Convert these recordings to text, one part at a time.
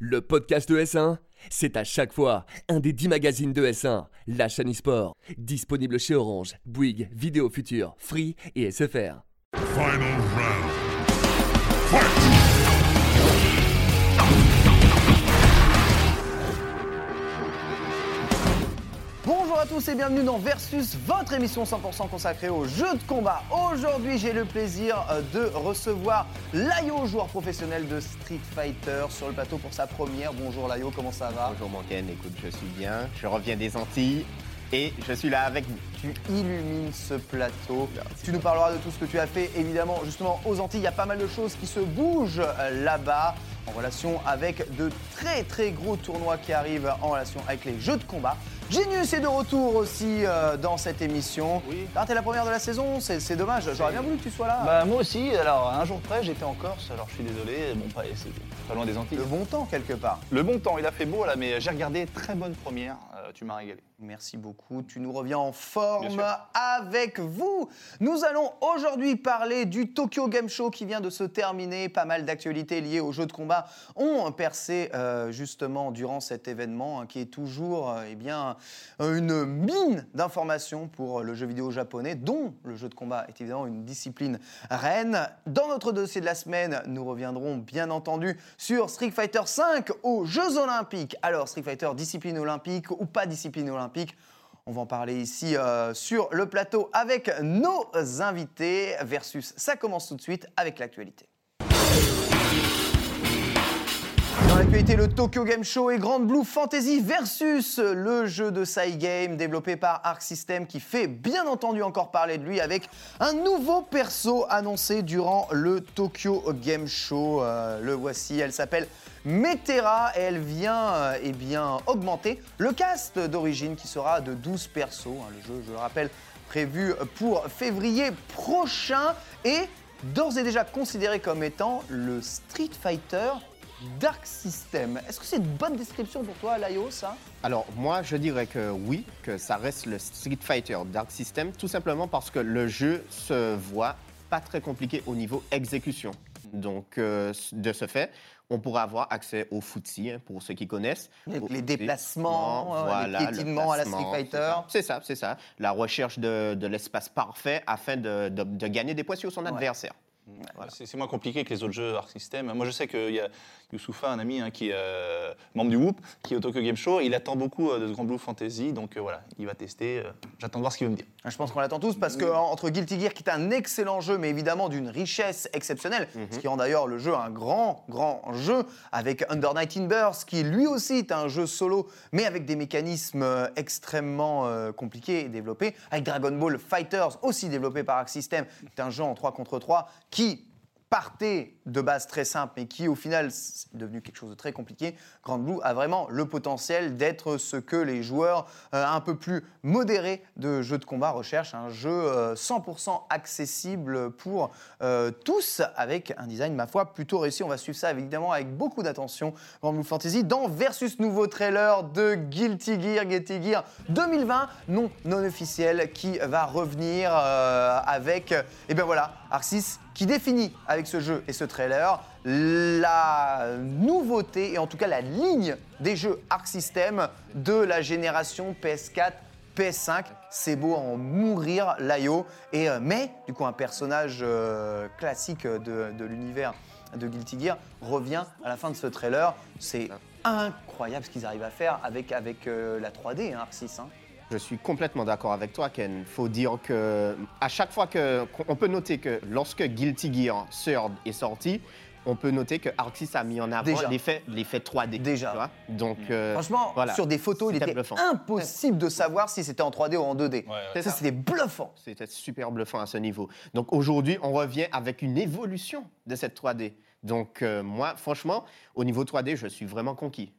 Le podcast de S1, c'est à chaque fois un des 10 magazines de S1, la chaîne e-sport, disponible chez Orange, Bouygues, Vidéo Future, Free et SFR. Final round. Fight! Tous et bienvenue dans Versus, votre émission 100% consacrée aux jeux de combat. Aujourd'hui, j'ai le plaisir euh, de recevoir Layo, joueur professionnel de Street Fighter, sur le plateau pour sa première. Bonjour Layo, comment ça va? Bonjour Morgan, écoute, je suis bien, je reviens des Antilles et je suis là avec vous. Tu illumines ce plateau. Tu nous parleras de tout ce que tu as fait. Évidemment, justement, aux Antilles, il y a pas mal de choses qui se bougent euh, là-bas en relation avec de très très gros tournois qui arrivent en relation avec les jeux de combat. Genius est de retour aussi euh, dans cette émission. Oui. Ah, t'es la première de la saison, c'est c'est dommage. J'aurais bien voulu que tu sois là. Bah moi aussi, alors un jour près j'étais en Corse, alors je suis désolé, bon pas, c'est pas loin des Antilles. Le bon temps quelque part. Le bon temps, il a fait beau là, mais j'ai regardé, très bonne première, euh, tu m'as régalé. Merci beaucoup. Tu nous reviens en forme avec vous. Nous allons aujourd'hui parler du Tokyo Game Show qui vient de se terminer. Pas mal d'actualités liées aux jeux de combat ont percé euh, justement durant cet événement hein, qui est toujours euh, eh bien, une mine d'informations pour le jeu vidéo japonais, dont le jeu de combat est évidemment une discipline reine. Dans notre dossier de la semaine, nous reviendrons bien entendu sur Street Fighter V aux Jeux Olympiques. Alors, Street Fighter, discipline olympique ou pas discipline olympique? On va en parler ici euh, sur le plateau avec nos invités. Versus, ça commence tout de suite avec l'actualité. Dans l'actualité, le Tokyo Game Show et Grand Blue Fantasy versus le jeu de Sai Game développé par Arc System qui fait bien entendu encore parler de lui avec un nouveau perso annoncé durant le Tokyo Game Show. Euh, le voici, elle s'appelle Metera et elle vient euh, eh bien, augmenter le cast d'origine qui sera de 12 persos. hein. le jeu, je le rappelle, prévu pour février prochain et d'ores et déjà considéré comme étant le Street Fighter Dark System. Est-ce que c'est une bonne description pour toi, Layo, ça Alors moi je dirais que oui, que ça reste le Street Fighter Dark System, tout simplement parce que le jeu se voit pas très compliqué au niveau exécution. Donc euh, de ce fait, on pourra avoir accès au footsie, hein, pour ceux qui connaissent. Les- les déplacements, euh, les voilà, le piétinements à la Street Fighter. C'est ça, c'est ça. La recherche de, de l'espace parfait afin de, de- de gagner des points sur son adversaire. Voilà. C'est moins compliqué que les autres jeux Arc System. Moi je sais qu'il y a Youssoufa, un ami hein, qui est euh, membre du Whoop, qui est au Tokyo Game Show, il attend beaucoup euh, de ce Grand Blue Fantasy, donc euh, voilà, il va tester. euh, J'attends de voir ce qu'il veut me dire. Je pense qu'on l'attend tous parce que entre Guilty Gear, qui est un excellent jeu, mais évidemment d'une richesse exceptionnelle, ce qui rend d'ailleurs le jeu un grand, grand jeu, avec Under Night in Burst, qui lui aussi est un jeu solo, mais avec des mécanismes extrêmement euh, compliqués et développés, avec Dragon Ball Fighters, aussi développé par Arc System, qui est un jeu en 3 contre 3, qui partait de base très simple, mais qui au final c'est devenu quelque chose de très compliqué, Grand Blue a vraiment le potentiel d'être ce que les joueurs euh, un peu plus modérés de jeux de combat recherchent, un jeu euh, 100% accessible pour euh, tous, avec un design, ma foi, plutôt réussi. On va suivre ça évidemment avec beaucoup d'attention, Grand Blue Fantasy, dans Versus nouveau trailer de Guilty Gear, Guilty Gear 2020, non non officiel, qui va revenir euh, avec, et bien voilà, Arcis qui définit avec ce jeu et ce trailer la nouveauté et en tout cas la ligne des jeux Arc System de la génération PS4. PS5, c'est beau en mourir, Layo. Et, euh, mais, du coup, un personnage euh, classique de, l'univers de Guilty Gear revient à la fin de ce trailer. C'est incroyable ce qu'ils arrivent à faire avec, euh, la 3D, hein, Arc 6. hein. Je suis complètement d'accord avec toi, Ken. Faut dire que à chaque fois que on peut noter que lorsque Guilty Gear Third est sorti, on peut noter que Arxis a mis en avant l'effet l'effet 3D. Déjà. tu vois. Donc euh, Franchement, voilà. sur des photos, il était bluffant. impossible de savoir si c'était en 3D ou en 2D. ouais. Ça, c'était bluffant. C'était super bluffant à ce niveau. Donc aujourd'hui, on revient avec une évolution de cette 3D. Donc euh, moi, franchement, au niveau 3D, je suis vraiment conquis.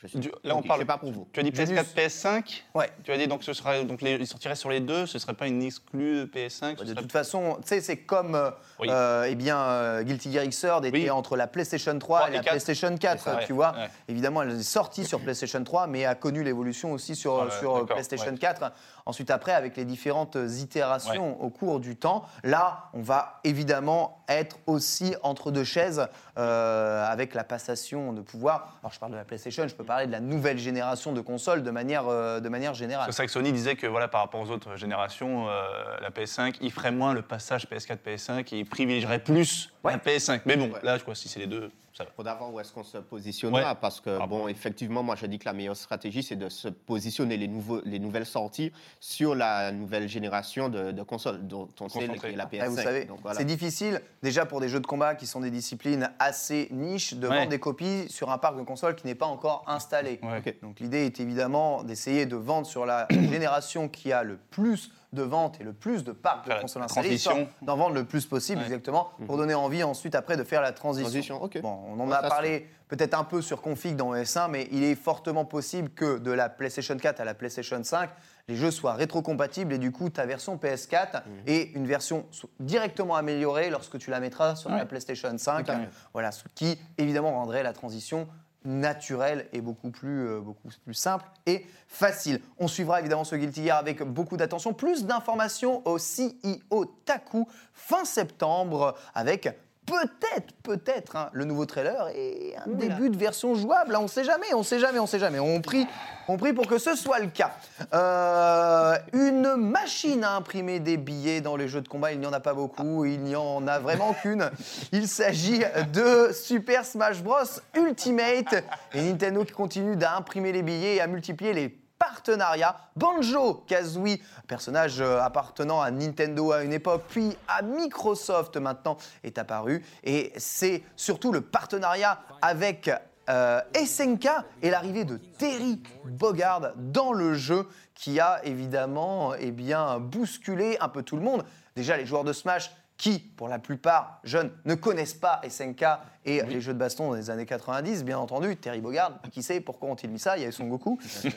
Je suis... Du- là, on Ok, parle- pas pour vous. Tu as dit Genius. PS4, PS5? Ouais. Tu as dit donc ce sera donc les, ils sortiraient sur les deux, ce serait pas une exclue PS5 ce De toute façon, tu sais, c'est comme euh, Oui. euh, eh bien, euh, Guilty Gear Xrd était Oui. entre la PlayStation 3 Trois et la. PlayStation 4, C'est ça, tu ouais, vois. ouais. Évidemment, elle est sortie sur PlayStation 3, mais a connu l'évolution aussi sur, Ouais, sur PlayStation ouais. 4. Ensuite, après, avec les différentes itérations au cours du temps, là, on va évidemment être aussi entre deux chaises euh, avec la passation de pouvoir. Alors, je parle de la PlayStation, je peux parler de la nouvelle génération de consoles de manière, euh, de manière générale. C'est ça que Sony disait que voilà, par rapport aux autres générations, euh, la PS5, il ferait moins le passage PS4-PS5 et il privilégierait plus Ouais. la PS5. Mais bon, Ouais. là, je crois que si c'est les deux, faudra voir où est-ce qu'on se positionnera, Ouais. parce que, Ah bon, effectivement, moi, je dis que la meilleure stratégie, c'est de se positionner les, nouveaux, les nouvelles sorties sur la nouvelle génération de, de consoles, dont on sait que la PS5. Ouais, vous savez, Donc, voilà. c'est difficile déjà pour des jeux de combat qui sont des disciplines assez niches de Ouais. vendre des copies sur un parc de consoles qui n'est pas encore installé. Ouais. Donc l'idée est évidemment d'essayer de vendre sur la génération qui a le plus de ventes et le plus de parcs de consoles installées, d'en vendre le plus possible Ouais. exactement pour donner envie ensuite après de faire la transition. Bon, on en a parlé peut-être un peu sur config dans ES1, mais il est fortement possible que de la PlayStation 4 à la PlayStation 5, les jeux soient rétrocompatibles et du coup ta version PS4 est une version directement améliorée lorsque tu la mettras sur la. PlayStation 5. Tout à fait. Voilà, ce qui évidemment rendrait la transition naturelle et beaucoup plus, euh, beaucoup plus simple et facile. On suivra évidemment ce Guilty Gear avec beaucoup d'attention. Plus d'informations au CEO Taku fin septembre avec peut-être, peut-être hein, le nouveau trailer et un début de version jouable. On ne sait jamais, on ne sait jamais, on ne sait jamais. On prie, on prie pour que ce soit le cas. Euh, une machine à imprimer des billets dans les jeux de combat, il n'y en a pas beaucoup, il n'y en a vraiment qu'une. Il s'agit de Super Smash Bros Ultimate et Nintendo qui continue d'imprimer les billets et à multiplier les partenariats. Banjo Kazooie, personnage euh, appartenant à Nintendo à une époque, puis à Microsoft maintenant, est apparu. Et c'est surtout le partenariat avec euh, SNK et l'arrivée de Terry Bogard dans le jeu qui a évidemment eh bien, bousculé un peu tout le monde. Déjà, les joueurs de Smash qui, pour la plupart jeunes, ne connaissent pas SNK et les jeux de baston des années 90, bien entendu. Terry Bogard, qui sait pourquoi ont-ils mis ça Il y avait Son Goku.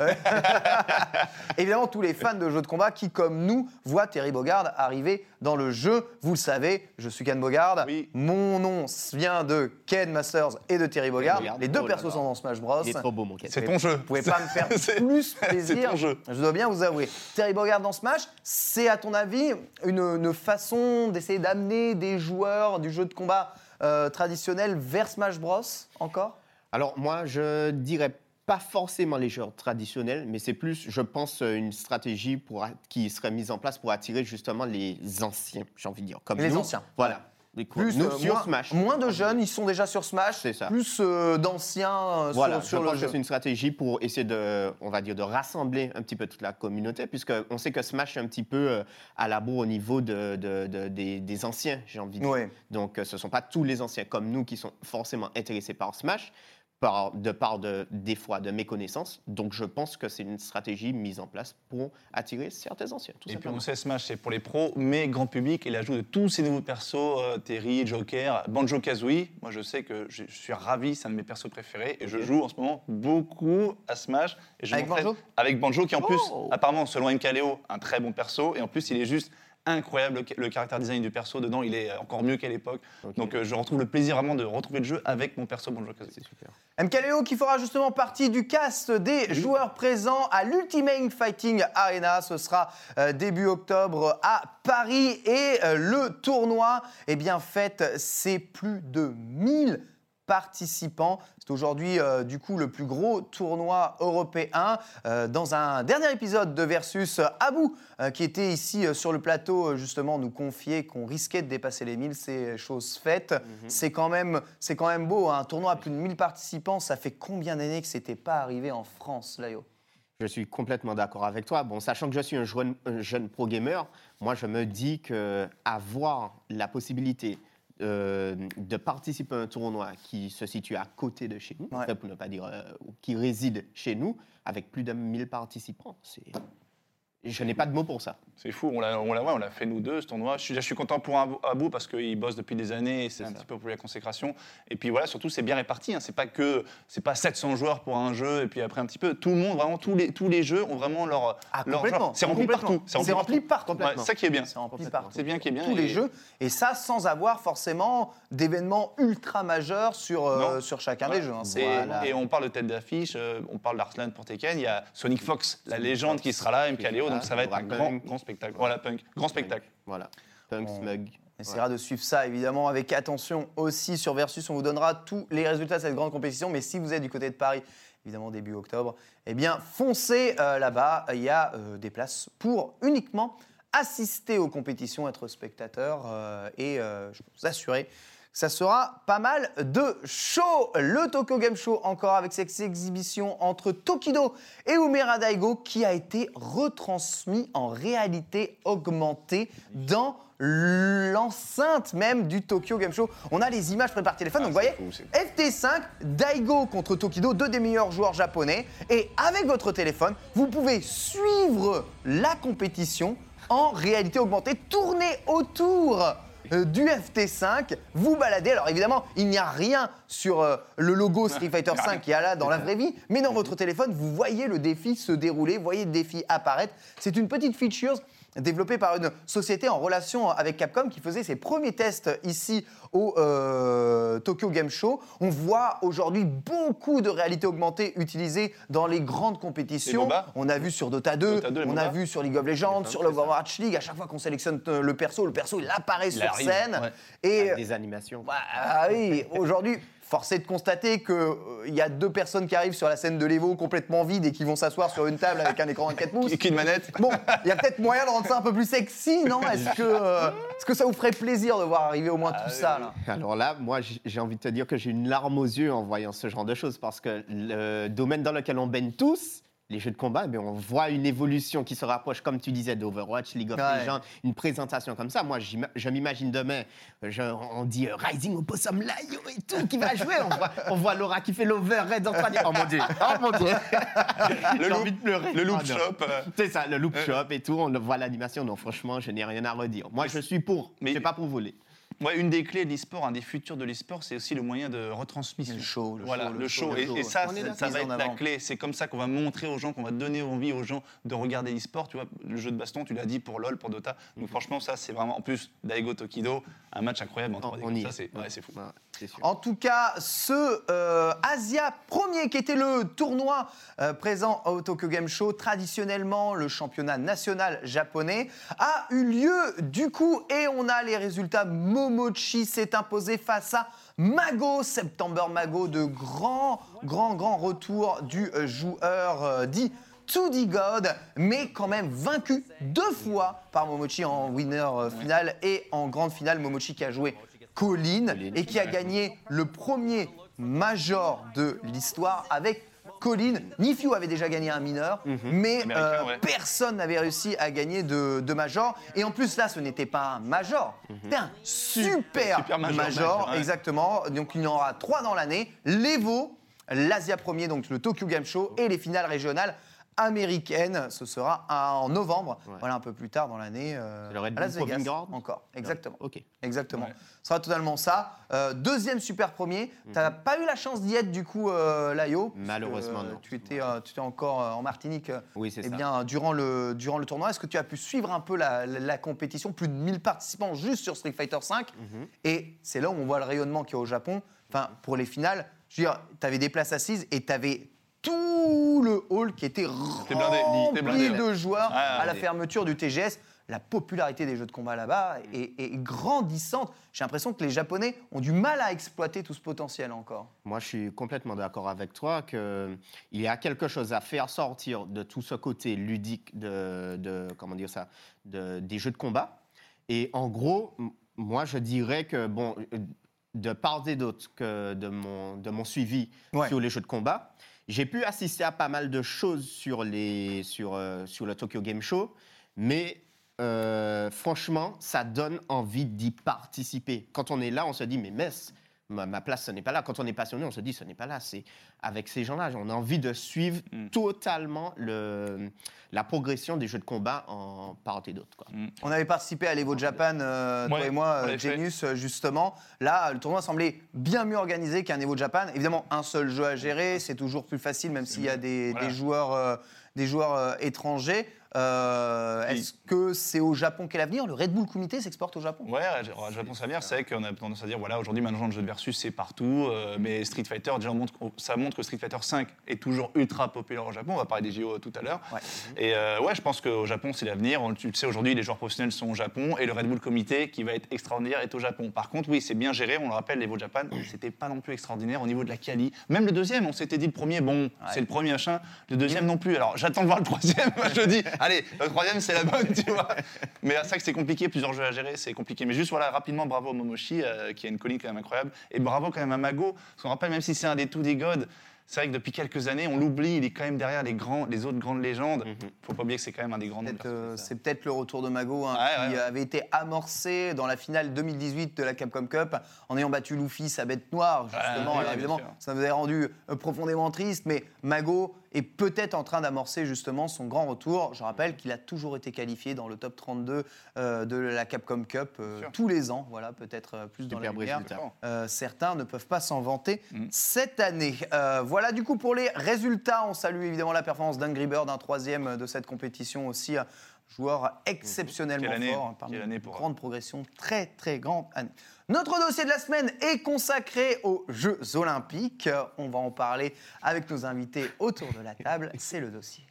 Évidemment, tous les fans de jeux de combat qui, comme nous, voient Terry Bogard arriver dans le jeu. Vous le savez, je suis Ken Bogard. Oui. Mon nom vient de Ken Masters et de Terry Bogard. Bogard. Les deux Oh persos là. sont dans Smash Bros. Il est trop beau, mon Ken. C'est ton jeu. Vous pouvez pas me faire plus plaisir. ton jeu. Je dois bien vous avouer. Terry Bogard dans Smash, c'est à ton avis une, une façon d'essayer d'amener des joueurs du jeu de combat euh, traditionnel vers Smash Bros encore? Alors, moi, je dirais pas forcément les joueurs traditionnels, mais c'est plus, je pense, une stratégie pour, qui serait mise en place pour attirer justement les anciens, j'ai envie de dire. Comme Les nous. anciens. Voilà. Plus, nous, euh, sur moins, Smash. moins de jeunes, ils sont déjà sur Smash. C'est ça. Plus euh, d'anciens euh, Voilà, sur, sur je le jeu. c'est une stratégie pour essayer de, on va dire, de rassembler un petit peu toute la communauté, puisque on sait que Smash est un petit peu à la bourre au niveau de, de- de- des, des anciens, j'ai envie de dire. Ouais. Donc, ce ne sont pas tous les anciens comme nous qui sont forcément intéressés par Smash, par, de part de, des fois de méconnaissance. Donc, je pense que c'est une stratégie mise en place pour attirer certains anciens, tout Et puis on sait Smash c'est pour les pros, mais grand public et l'ajout de tous ces nouveaux persos, euh, Terry, Joker, Banjo Kazooie. Moi je sais que je, je suis ravi, c'est un de mes persos préférés et je joue en ce moment beaucoup à Smash. Et je Avec Banjo? Avec Banjo qui en plus, Oh apparemment selon MKLeo, un très bon perso et en plus il est juste incroyable le, caractère design du perso dedans, il est encore mieux qu'à l'époque. Donc euh, je retrouve le plaisir vraiment de retrouver le jeu avec mon perso Banjo Kazooie. C'est super. MKLeo qui fera justement partie du cast des joueurs présents à l'Ultimate Fighting Arena. Ce sera euh, début octobre à Paris et euh, le tournoi eh bien, fête ses plus de 1000 participants. C'est aujourd'hui euh, du coup le plus gros tournoi européen. Euh, dans un dernier épisode de Versus, Abou, euh, qui était ici euh, sur le plateau, justement nous confiait qu'on risquait de dépasser les 1000, c'est chose faite. C'est quand, même- c'est quand même beau, hein. un tournoi à plus de 1000 participants, ça fait combien d'années que c'était pas arrivé en France, Layo? Je suis complètement d'accord avec toi. Bon, sachant que je suis un jeune, un jeune pro gamer, moi je me dis que avoir la possibilité euh, de participer à un tournoi qui se situe à côté de chez nous, Ouais. pour ne pas dire euh, qui réside chez nous, avec plus de 1000 participants, c'est Je n'ai pas de mots pour ça. C'est fou, on l'a on l'a- ouais, on l'a fait nous deux ce tournoi. Je suis, je suis content pour Abou parce qu'il bosse depuis des années et c'est un petit peu pour la consécration. Et puis voilà, surtout c'est bien réparti. Hein. C'est pas que c'est pas 700 joueurs pour un jeu et puis après un petit peu. Tout le monde, vraiment tous les tous les jeux ont vraiment leur Ah, leur complètement. C'est rempli complètement. partout. C'est rempli partout. Ouais, ça qui est bien. C'est rempli partout. C'est bien qui est bien. tous les jeux, et ça sans avoir forcément d'événements ultra majeurs sur, euh, sur chacun des jeux. hein. Et, C'est- voilà. et on parle de tête d'affiche, euh, on parle d'Arslan pour Tekken, il y a Sonic Fox, la légende qui sera là, MKLeo, donc ça va être un Punk. grand, grand spectacle. Voilà, Punk, grand spectacle. Voilà. Punk, On- Smug. On essaiera de suivre ça évidemment avec attention aussi sur Versus. On vous donnera tous les résultats de cette grande compétition. Mais si vous êtes du côté de Paris, évidemment début octobre, eh bien foncez euh, là-bas. Il y a euh, des places pour uniquement assister aux compétitions, être spectateur euh, et euh, je peux vous assurer. Ça sera pas mal de show. Le Tokyo Game Show, encore avec cette exhibition entre Tokido et Umera Daigo, qui a été retransmis en réalité augmentée dans l'enceinte même du Tokyo Game Show. On a les images préparées par téléphone, donc vous voyez, fou, c'est FT5, Daigo contre Tokido, deux des meilleurs joueurs japonais. Et avec votre téléphone, vous pouvez suivre la compétition en réalité augmentée, tourner autour euh, du FT5, vous baladez. Alors évidemment, il n'y a rien sur euh, le logo Street Fighter 5 qui est là dans la vraie vie, mais dans votre téléphone, vous voyez le défi se dérouler, vous voyez le défi apparaître. C'est une petite feature développée par une société en relation avec Capcom qui faisait ses premiers tests ici au euh, Tokyo Game Show. On voit aujourd'hui beaucoup de réalité augmentée utilisée dans les grandes compétitions. Les. On a vu sur Dota 2, Dota 2, les on a vu sur League of Legends, sur l'Overwatch League. À chaque fois qu'on sélectionne euh, le perso, le perso il apparaît Il sur arrive, scène. ouais. Et Avec des animations. bah, ah oui, aujourd'hui, force est de constater qu'il il y a deux personnes qui arrivent sur la scène de l'Evo complètement vide et qui vont s'asseoir sur une table avec un écran 24 pouces. Qui, qui une manette. Bon, il y a peut-être moyen de rendre ça un peu plus sexy, non? Est-ce que, euh, est-ce que ça vous ferait plaisir de voir arriver au moins tout ça là? Alors là, moi, j'ai j'ai envie de te dire que j'ai une larme aux yeux en voyant ce genre de choses parce que le domaine dans lequel on baigne tous, les jeux de combat, eh on voit une évolution qui se rapproche, comme tu disais, d'Overwatch, League of Ouais. Legends, une présentation comme ça. Moi, je m'imagine demain, euh, je- on dit euh, Rising Opossum Layo et tout qui va jouer. On voit, on voit Laura qui fait l'overhead en train de Oh mon dieu, oh mon dieu. Le loop- envie de pleurer. Le loop Ah, non. shop. euh, C'est ça, le loop shop et tout, on voit l'animation. Donc franchement, je n'ai rien à redire. Moi, je suis pour, Mais- c'est pas pour voler. Ouais, une des clés de l'e-sport, un des futurs de l'e-sport, c'est aussi le moyen de retransmission. Le show, le voilà, show, le le show. Et, ça, ça, va être la clé. C'est comme ça qu'on va montrer aux gens, qu'on va donner envie aux gens de regarder l'e-sport. Tu vois, le jeu de baston, tu l'as dit pour LoL, pour Dota. Donc franchement, ça, c'est vraiment. En plus, Daigo Tokido, un match incroyable en On, 3D. on y ça, c'est ouais, fou. En tout cas, ce euh, Asia premier qui était le tournoi euh, présent au Tokyo Game Show, traditionnellement le championnat national japonais, a eu lieu du coup et on a les résultats. Momochi s'est imposé face à Mago, September Mago, de grand, grand, grand retour du joueur euh, dit 2D God, mais quand même vaincu deux fois par Momochi en winner euh, final et en grande finale. Momochi qui a joué Colline. et qui a gagné le premier major de l'histoire avec Colline. Nifiu avait déjà gagné un mineur, mais Américain, euh, ouais. personne n'avait réussi à gagner de, de major. Et en plus, là, ce n'était pas un major, c'était un super, Super major, major, ouais. exactement. Donc il y en aura trois dans l'année. L'Evo, l'Asia premier, donc le Tokyo Game Show, et les finales régionales américaines. Ce sera en novembre, Ouais. voilà un peu plus tard dans l'année, euh, à Las Vegas. Ground Encore, exactement. Ok. Exactement. Ouais. Ce sera totalement ça. Euh, deuxième super premier. Tu n'as pas eu la chance d'y être du coup, euh, Layo. Malheureusement, euh, non. Tu étais, euh, tu étais encore euh, en Martinique. Oui, c'est eh ça. bien, durant le, durant le tournoi, est-ce que tu as pu suivre un peu la, la- la compétition? Plus de 1000 participants juste sur Street Fighter V. Mhm. Et c'est là où on voit le rayonnement qu'il y a au Japon. Enfin, pour les finales, je veux dire, tu avais des places assises et tu avais tout le hall qui était rempli blindé. de joueurs Ouais, à la fermeture du TGS. La popularité des jeux de combat là-bas est, est grandissante. J'ai l'impression que les Japonais ont du mal à exploiter tout ce potentiel encore. Moi, je suis complètement d'accord avec toi qu'il y a quelque chose à faire sortir de tout ce côté ludique de, de- comment dire ça, de- des jeux de combat. Et en gros, moi, je dirais que, bon, euh, de part et d'autre que de mon, de mon suivi Ouais. sur les jeux de combat, j'ai pu assister à pas mal de choses sur, les, sur, euh, sur le Tokyo Game Show, mais euh, franchement, ça donne envie d'y participer. Quand on est là, on se dit, mais Mess, ma, ma place, ce n'est pas là. Quand on est passionné, on se dit, ce n'est pas là. C'est avec ces gens-là, on a envie de suivre Mm. totalement le, la progression des jeux de combat en part et d'autre. quoi. On avait participé à l'Evo Japan, euh, toi et moi, euh, fait. Genius, euh, justement. Là, le tournoi semblait bien mieux organisé qu'un Evo Japan. Évidemment, un seul jeu à gérer, c'est toujours plus facile, même s'il y a des, Voilà. des joueurs, euh, des joueurs euh, étrangers. Euh, Oui. Est-ce que c'est au Japon qu'est l'avenir? Le Red Bull Comité s'exporte au Japon? Ouais, je Japon ça vient, c'est qu'on a tendance à dire voilà aujourd'hui maintenant le jeu de versus c'est partout, euh, mais Street Fighter déjà montre, ça montre que Street Fighter 5 est toujours ultra populaire au Japon. On va parler des JO tout à l'heure. Ouais. Et euh, ouais, je pense qu'au Japon c'est l'avenir. Tu le sais aujourd'hui, les joueurs professionnels sont au Japon et le Red Bull Comité qui va être extraordinaire est au Japon. Par contre, oui, c'est bien géré. On le rappelle, l'Evo Japan, c'était pas non plus extraordinaire au niveau de la quali. Même le deuxième, on s'était dit le premier, bon, c'est le premier machin. Le deuxième non plus. Alors j'attends de voir le troisième. je dis, allez, le troisième c'est la bonne, tu vois. Mais c'est vrai que c'est compliqué, plusieurs jeux à gérer, c'est compliqué. Mais juste voilà, rapidement, bravo à Momoshi, euh, qui a une colline quand même incroyable. Et bravo quand même à Mago, parce qu'on rappelle, même si c'est un des tout des gods, c'est vrai que depuis quelques années, on l'oublie, il est quand même derrière les, grands, les autres grandes légendes. Faut pas oublier que c'est quand même un des grands noms euh, c'est peut-être le retour de Mago hein, qui ouais, ouais. avait été amorcé dans la finale 2018 de la Capcom Cup en ayant battu Luffy, sa bête noire, justement. Ouais, Alors, évidemment, ça nous avait rendu euh, profondément triste, mais Mago est peut-être en train d'amorcer justement son grand retour. Je rappelle qu'il a toujours été qualifié dans le top 32 euh, de la Capcom Cup euh, tous les ans. Voilà, peut-être euh, plus dans la lumière. certains ne peuvent pas s'en vanter Mm. cette année. Voilà du coup pour les résultats. On salue évidemment la performance d'Angry Bird, un troisième de cette compétition aussi. Joueur exceptionnellement Quelle année, fort, hein, parmi quelle année une pour- grande progression, très très grande année. Notre dossier de la semaine est consacré aux Jeux Olympiques. On va en parler avec nos invités autour de la table. C'est le dossier.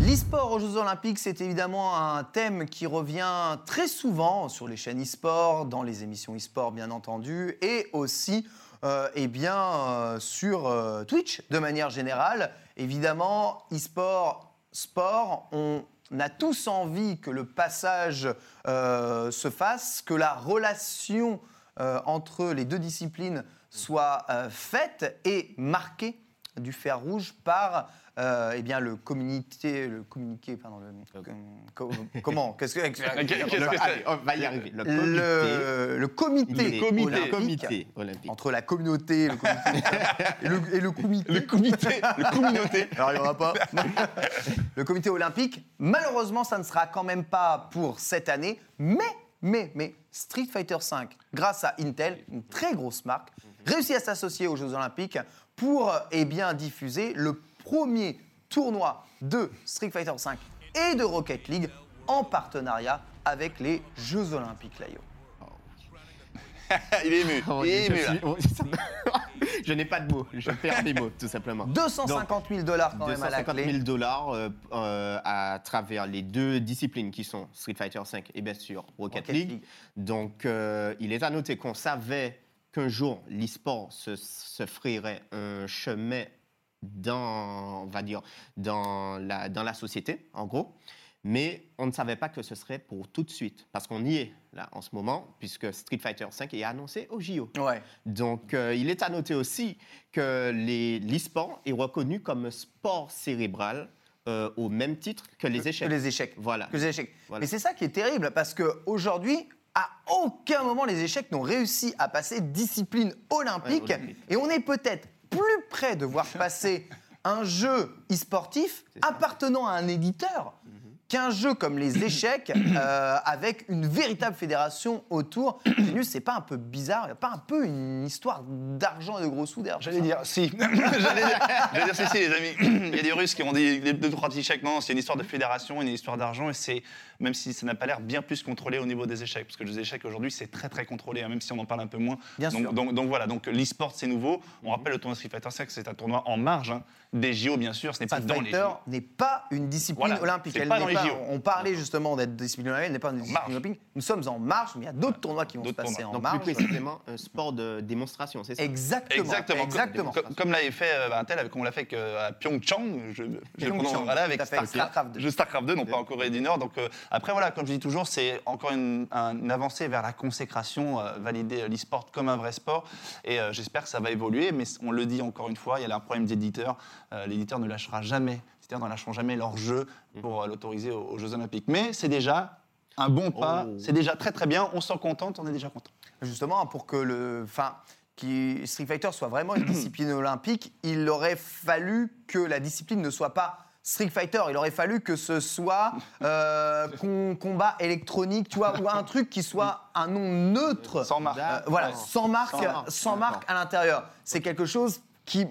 L'e-sport aux Jeux Olympiques, c'est évidemment un thème qui revient très souvent sur les chaînes e-sport, dans les émissions e-sport bien entendu, et aussi euh, eh bien, euh, sur euh, Twitch de manière générale. Évidemment, e-sport, sport, on a tous envie que le passage euh, se fasse, que la relation euh, entre les deux disciplines soit euh, faite et marquée du fer rouge par euh, eh bien, le communiqué, le communiqué, pardon, le, co- comment Qu'est-ce que allez, on va y arriver. Le comité, le, le comité, le comité. olympique, comité olympique. entre la communauté le comité, et, le, et le comité. Le comité, le communauté. Alors, il n'y aura pas. le comité olympique, malheureusement, ça ne sera quand même pas pour cette année, mais, mais, mais, Street Fighter V, grâce à Intel, une très grosse marque, réussit à s'associer aux Jeux Olympiques pour eh bien, diffuser le premier tournoi de Street Fighter V et de Rocket League en partenariat avec les Jeux Olympiques, Layo. Il est ému. Oh, il est je, ému, là. suis- oh, je n'ai pas de mots, je perds mes mots, tout simplement. 250 000 dollars quand même à la 250 clé. 000 dollars euh, euh, à travers les deux disciplines qui sont Street Fighter V et bien sûr Rocket, Rocket League. League. Donc, euh, il est à noter qu'on savait qu'un jour, l'e-sport se, se ferait un chemin dans, on va dire, dans la, dans la société, en gros. Mais on ne savait pas que ce serait pour tout de suite, parce qu'on y est là en ce moment, puisque Street Fighter V est annoncé au JO. Ouais. Donc, euh, il est à noter aussi que les- l'e-sport est reconnu comme sport cérébral euh, au même titre que les échecs. Que les échecs. Voilà. Que les échecs. Voilà. Mais c'est ça qui est terrible parce qu'aujourd'hui, à aucun moment les échecs n'ont réussi à passer discipline olympique. Ouais, olympique. Et on est peut-être près de voir passer un jeu e-sportif appartenant à un éditeur qu'un jeu comme les échecs euh, avec une véritable fédération autour. C'est pas un peu bizarre Il n'y a pas un peu une histoire d'argent et de gros sous derrière J'allais dire si. J'allais dire, dire si, si, les amis. Il y a des Russes qui ont dit les deux trois petits échecs. Non, c'est une histoire de fédération, une histoire d'argent, et c'est même si ça n'a pas l'air bien plus contrôlé au niveau des échecs, parce que les échecs aujourd'hui c'est très très contrôlé, hein, même si on en parle un peu moins. Bien donc, sûr. Donc, donc voilà, donc l'e-sport c'est nouveau. On rappelle le tournoi Street Fighter 5, c'est un tournoi en marge hein, des JO bien sûr, ce n'est pas Street dans les Fighter JO. n'est pas une discipline Voilà, olympique. Elle pas n'est dans les pas- JO. On parlait justement d'être discipline olympique, n'est pas une discipline olympique. Nous sommes en marche, mais il y a d'autres tournois qui vont se passer tournois. en Donc, marche. plus précisément, un sport de démonstration, c'est ça? Exactement. Exactement. Exactement. Comme, comme l'avait fait euh, Intel, avec- comme on l'a fait avec, euh, à Pyeongchang, je, je Pyeongchang, prononce- voilà, avec Starcraft, Starcraft 2. jeu Starcraft 2, non pas en Corée du Nord. Donc euh, après voilà, comme je dis toujours, c'est encore une, un- une avancée vers la consécration, euh, valider euh, l'e-sport comme un vrai sport. Et euh, j'espère que ça va évoluer, mais on le dit encore une fois, il y a un problème d'éditeur. Euh, L'éditeur ne lâchera jamais, éditeurs ne lâcheront jamais leur jeu pour euh, l'autoriser aux, aux Jeux Olympiques. Mais c'est déjà un bon pas. Oh. C'est déjà très très bien. On s'en contente, on est déjà content. Justement, pour que le, enfin, qui Street Fighter soit vraiment une discipline olympique, il aurait fallu que la discipline ne soit pas Street Fighter. Il aurait fallu que ce soit euh, con- combat électronique, tu vois, ou un truc qui soit un nom neutre. Sans marque. Euh, voilà, sans marque, Sans marque. sans marque à l'intérieur. C'est quelque chose qui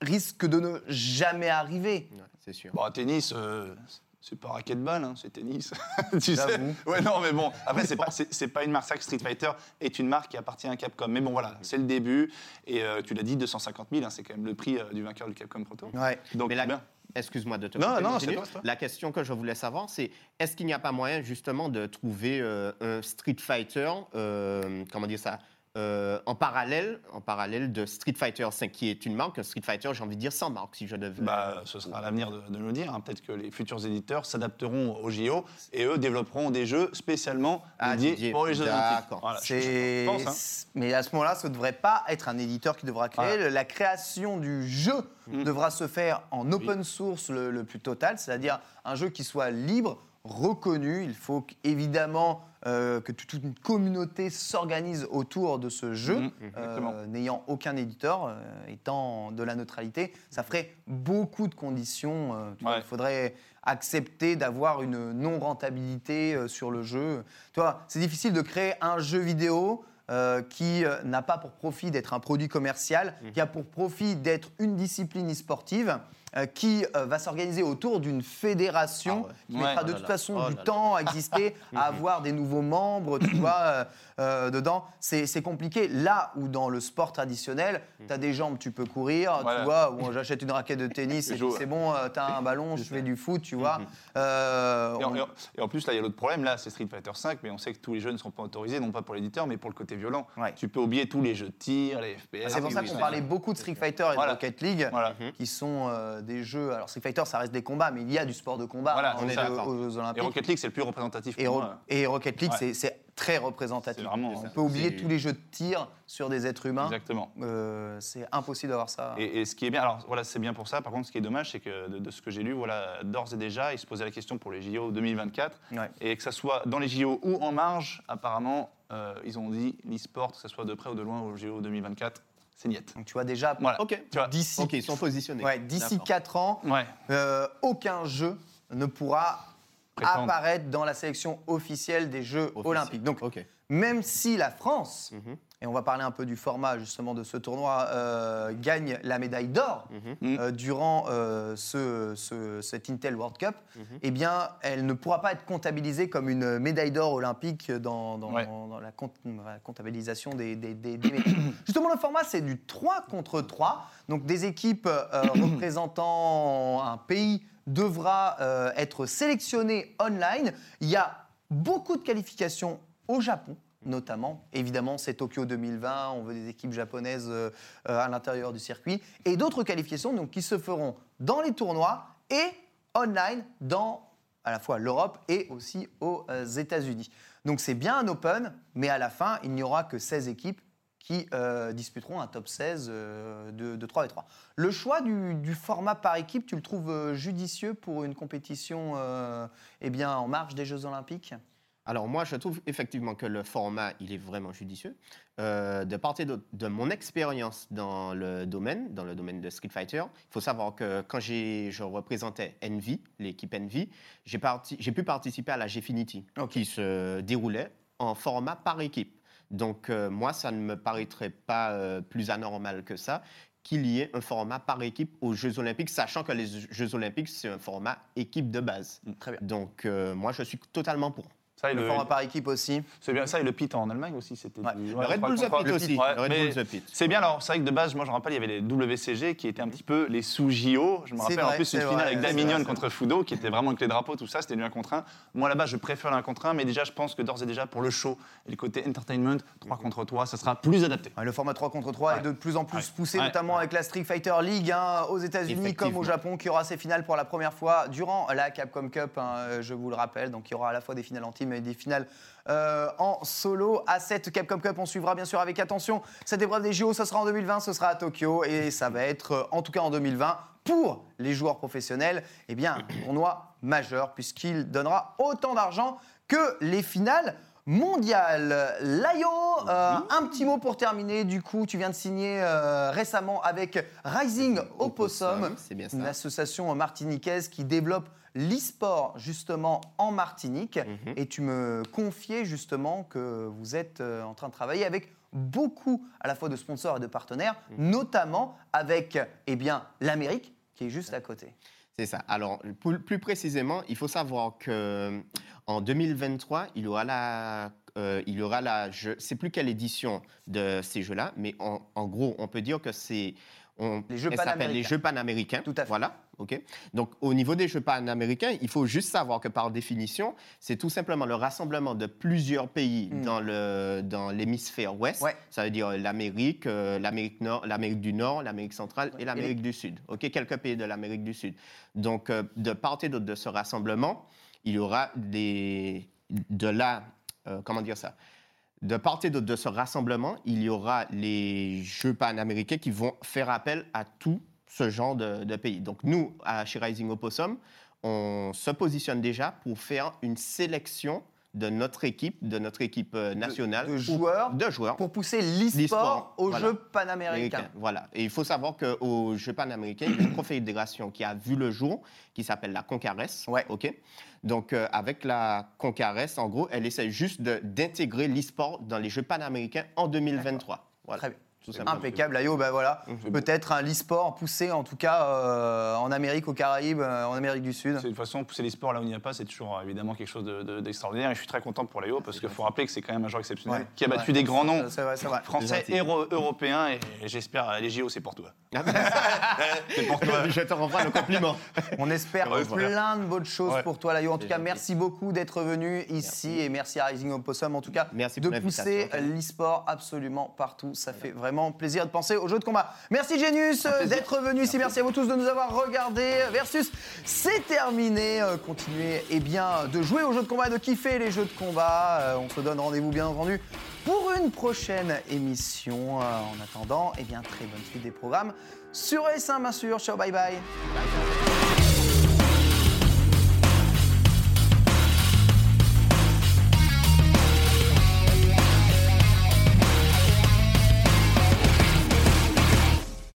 risque de ne jamais arriver. C'est sûr. Bon, tennis, euh, c'est pas raquette-balle, hein, c'est tennis. tu sais. Ouais, non, mais bon, après, c'est pas, c'est, pas une marque. Street Fighter est une marque qui appartient à Capcom. Mais bon, voilà, c'est le début. Et euh, tu l'as dit, 250 000, hein, c'est quand même le prix euh, du vainqueur du Capcom Proto. Ouais. Donc, Mais la- bien. Excuse-moi de te Non, non, c'est. La question que je voulais savoir, c'est est-ce qu'il n'y a pas moyen justement de trouver un Street Fighter, comment dire ça, euh, en parallèle, en parallèle de Street Fighter 5, qui est une marque, Street Fighter, j'ai envie de dire sans marque, si je devais. Bah, ce sera à l'avenir de, de nous le dire. hein. Peut-être que les futurs éditeurs s'adapteront au JO et eux développeront des jeux spécialement Ah, dédiés pour les Jeux Olympiques. D'accord. Voilà, hein. Mais à ce moment-là, ce ne devrait pas être un éditeur qui devra créer. Voilà. La création du jeu Mm. devra se faire en open source le, le plus total, c'est-à-dire un jeu qui soit libre, reconnu. Il faut évidemment euh, que toute une communauté s'organise autour de ce jeu, Mhm, euh, n'ayant aucun éditeur, euh, étant de la neutralité. Ça ferait beaucoup de conditions. vois, il faudrait accepter d'avoir une non-rentabilité sur le jeu. C'est difficile de créer un jeu vidéo euh, qui euh, n'a pas pour profit d'être un produit commercial, qui a pour profit d'être une discipline e-sportive, qui euh, va s'organiser autour d'une fédération Ah ouais. qui mettra Oh de là toute là. façon Oh du là temps à exister, à avoir des nouveaux membres, tu vois, euh, euh, dedans. C'est compliqué. Là où dans le sport traditionnel, tu as des jambes, tu peux courir, Voilà. tu vois, ou j'achète une raquette de tennis et c'est bon, tu as un ballon, je fais du foot, tu vois. Euh, Et en, on- et en- et en plus, là, il y a l'autre problème. Là, c'est Street Fighter 5, mais on sait que tous les jeux ne sont pas autorisés, non pas pour l'éditeur, mais pour le côté violent. Ouais. Tu peux oublier tous les jeux de tir, les FPS. C'est pour ça qu'on parlait beaucoup de Street Fighter et Voilà. de Rocket League, Voilà. qui sont euh, des jeux. Alors Street Fighter, ça reste des combats, mais il y a du sport de combat Voilà, hein, c'est aux, ça. aux- aux Et Olympiques. Rocket League, c'est le plus représentatif pour Et, Ro- moi. et Rocket League, Ouais. c'est- très représentatif. Vraiment- On peut oublier tous les jeux de tir sur des êtres humains. Exactement. Euh, c'est impossible d'avoir ça. Et, et ce qui est bien, alors voilà, c'est bien pour ça. Par contre, ce qui est dommage, c'est que de, de ce que j'ai lu, voilà, d'ores et déjà, ils se posaient la question pour les JO 2024, Ouais. et que ça soit dans les JO ou en marge, apparemment, euh, ils ont dit l'e-sport, que ce soit de près ou de loin au JO 2024, c'est niette. Donc tu vois déjà, Voilà. Ok. Tu vois. d'ici ils sont positionnés. ouais, d'ici D'accord. 4 ans, Ouais. euh, aucun jeu ne pourra Prétendre. apparaître dans la sélection officielle des Jeux Officiel. olympiques. Donc Ok. Même si la France, Mhm. et on va parler un peu du format justement de ce tournoi, euh, gagne la médaille d'or Mhm. euh, durant euh, ce, ce- cet Intel World Cup, Mhm. eh bien, elle ne pourra pas être comptabilisée comme une médaille d'or olympique dans, dans- Ouais. dans la, compte- la comptabilisation des, des- des- des médailles. Justement, le format, c'est du 3 contre 3. Donc, des équipes euh, représentant un pays devra euh, être sélectionnées online. Il y a beaucoup de qualifications au Japon notamment. Évidemment, c'est Tokyo 2020, on veut des équipes japonaises euh, à l'intérieur du circuit. Et d'autres qualifications donc, qui se feront dans les tournois et online dans à la fois l'Europe et aussi aux euh, États-Unis. Donc c'est bien un open, mais à la fin, il n'y aura que 16 équipes qui euh, disputeront un top 16 euh, de, de 3 et 3. Le choix du, format par équipe, tu le trouves judicieux pour une compétition eh bien, en marge des Jeux Olympiques? Alors moi, je trouve effectivement que le format, il est vraiment judicieux. Euh, de partir de, de mon expérience dans le domaine, dans le domaine de Street Fighter, il faut savoir que quand j'ai, je représentais Envy, l'équipe Envy, j'ai, parti- pu participer à la Gfinity, qui se déroulait en format par équipe. Donc euh, moi, ça ne me paraîtrait pas euh, plus anormal que ça qu'il y ait un format par équipe aux Jeux Olympiques, sachant que les Jeux Olympiques, c'est un format équipe de base. Très bien. Donc euh, moi, je suis totalement pour. Ça, et Le le, format par équipe aussi. c'est bien ça et le pit en Allemagne aussi, c'était. Ouais. du- Le ouais, Red Bull The. Pit aussi. Ouais. C'est bien, alors c'est vrai que de base, moi je me rappelle, il y avait les WCG qui étaient un petit peu les sous-JO. Je me rappelle en plus une finale vrai, avec c'est contre Fudo qui était vraiment avec les drapeaux, tout ça, c'était du 1 contre 1. Moi là-bas, je préfère le 1 contre 1, mais déjà, je pense que d'ores et déjà, pour le show et le côté entertainment, 3 contre 3, ça sera plus adapté. Ouais, Le format 3 contre 3 Ouais. est de plus en plus Ouais. poussé, Ouais. notamment avec la Street Fighter League hein, aux États-Unis comme au. Japon, qui aura ses finales pour la première fois durant la Capcom Cup, hein, euh, je vous le rappelle. Donc il y aura à la fois des finales en team et des finales euh, en solo. À cette Capcom Cup, on suivra bien sûr avec attention cette épreuve des JO. Ce sera en 2020, ce sera à Tokyo et ça va être, euh, en tout cas en 2020, pour les joueurs professionnels, eh bien, un tournoi majeur puisqu'il donnera autant d'argent que les finales mondiales. Layo, euh, un petit mot pour terminer. Du coup, tu viens de signer euh, récemment avec Rising Opossum, bien ça. une association martiniquaise qui développe l'e-sport justement en Martinique. Mhm. Et tu me confiais justement que vous êtes euh, en train de travailler avec beaucoup à la fois de sponsors et de partenaires, Mhm. notamment avec eh bien l'Amérique qui est juste à côté. C'est ça. Alors, plus, plus précisément, il faut savoir que en 2023, il y aura la, euh, il aura la, je sais plus quelle édition de ces jeux-là, mais en, en gros, on peut dire que c'est on, Les Jeux panaméricains. les Jeux panaméricains. Tout à fait. Voilà. Ok. Donc, au niveau des Jeux panaméricains, il faut juste savoir que par définition, c'est tout simplement le rassemblement de plusieurs pays Mm. dans le dans l'hémisphère ouest. Ouais. Ça veut dire l'Amérique, euh, l'Amérique nord, l'Amérique du Nord, l'Amérique centrale Ouais. et l'Amérique du Sud. Ok, quelques pays de l'Amérique du Sud. Donc, euh, de part et d'autre de ce rassemblement, il y aura de là, euh, comment dire ça? De part et d'autre de ce rassemblement, il y aura les Jeux panaméricains qui vont faire appel à tout ce genre de, de pays. Donc nous, à chez Rising Opossum, on se positionne déjà pour faire une sélection de notre équipe, de notre équipe euh, nationale. de joueurs De joueurs. Pour pousser l'e-sport aux voilà. Jeux panaméricains. Américain, Voilà. Et il faut savoir qu'aux Jeux panaméricains, il y a une confédération qui a vu le jour, qui s'appelle la Concares. Ouais. OK? Donc, euh, avec la Concares, en gros, elle essaie juste d'intégrer l'e-sport dans les Jeux panaméricains en 2023. Voilà. Très bien. Impeccable, Ayo, ben voilà, Mhm. peut-être un l'e-sport poussé en tout cas euh, en Amérique, aux Caraïbes, euh, en Amérique du Sud. C'est de toute façon, pousser les sports là où il n'y a pas, c'est toujours euh, évidemment quelque chose de- de- d'extraordinaire. et je suis très content pour Léo parce qu'il faut rappeler que c'est quand même un joueur exceptionnel Ouais. qui a battu Ouais. des grands noms C'est vrai, c'est vrai. français et euro- européens. Et j'espère euh, les JO, c'est pour toi. c'est pour toi. Je te renvoie le compliment. On espère Ouais, voilà. plein de bonnes choses Ouais. pour toi, Layo. En tout cas, merci beaucoup d'être venu ici et merci à Rising Opossum, en tout cas, Merci de pour pousser l'e-sport absolument partout. Ça fait vraiment plaisir de penser aux jeux de combat. Merci Genius d'être venu ici. Merci à vous tous de nous avoir regardés. Versus, c'est terminé. Euh, Continuez eh bien, de jouer aux jeux de combat, de kiffer les jeux de combat. Euh, on se donne rendez-vous, bien entendu, pour une prochaine émission. Euh, en attendant, eh bien, très bonne suite des programmes sur S1, bien sûr. Ciao, bye bye. Bye, bye.